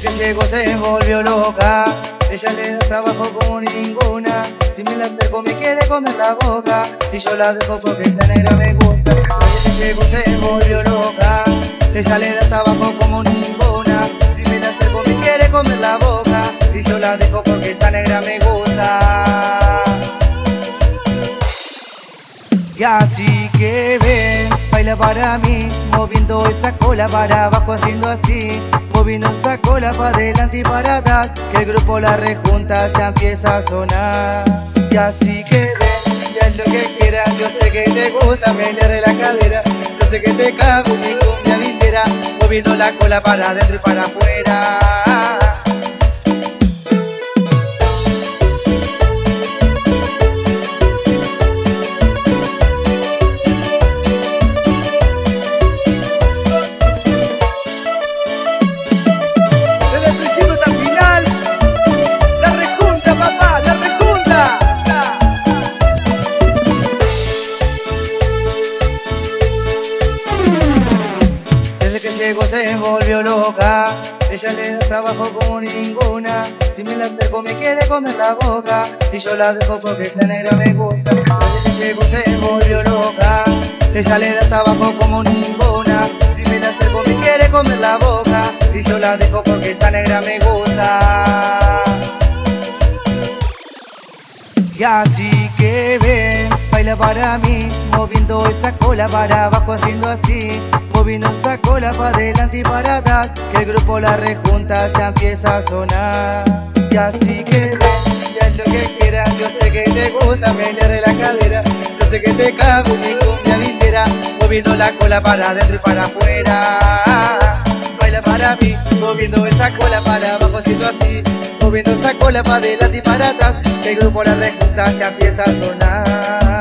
Desde que llegó se volvió loca. Ella le da trabajo como ninguna. Si me la acerco me quiere comer la boca. Y yo la dejo porque esa negra me gusta. Desde que llegó se volvió loca. Ella le da trabajo como ninguna. Si me la acerco me quiere comer la boca. Y yo la dejo porque esa negra me gusta. Y así que ven, baila para mí, moviendo esa cola para abajo, haciendo así, moviendo esa cola para adelante y para atrás, que el grupo la rejunta ya empieza a sonar. Y así que ven, ya es lo que quieras, yo sé que te gusta, me de la cadera, yo sé que te cabe mi cumbia visera, moviendo la cola para adentro y para afuera. Llegó se volvió loca. Ella le da trabajo como ninguna. Si me la acerco me quiere comer la boca. Y yo la dejo porque esa negra me gusta. Llegó se volvió loca. Ella le da trabajo como ninguna. Si me la acerco me quiere comer la boca. Y yo la dejo porque esa negra me gusta. Y así que ven, baila para mí Moviendo esa cola para abajo haciendo así Moviendo esa cola para adelante y para atrás Que el grupo la rejunta ya empieza a sonar. Y así que ya es lo que quieras Yo sé que te gusta de la cadera Yo sé que te cabe mi cumbia visera Moviendo la cola para adentro y para afuera. Baila para mí, moviendo esa cola para abajo haciendo así Moviendo esa cola para adelante y para atrás Que el grupo la rejunta ya empieza a sonar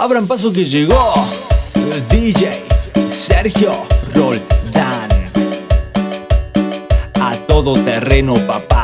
Abran paso que llegó el DJ Sergio Roldán. A todo terreno, papá.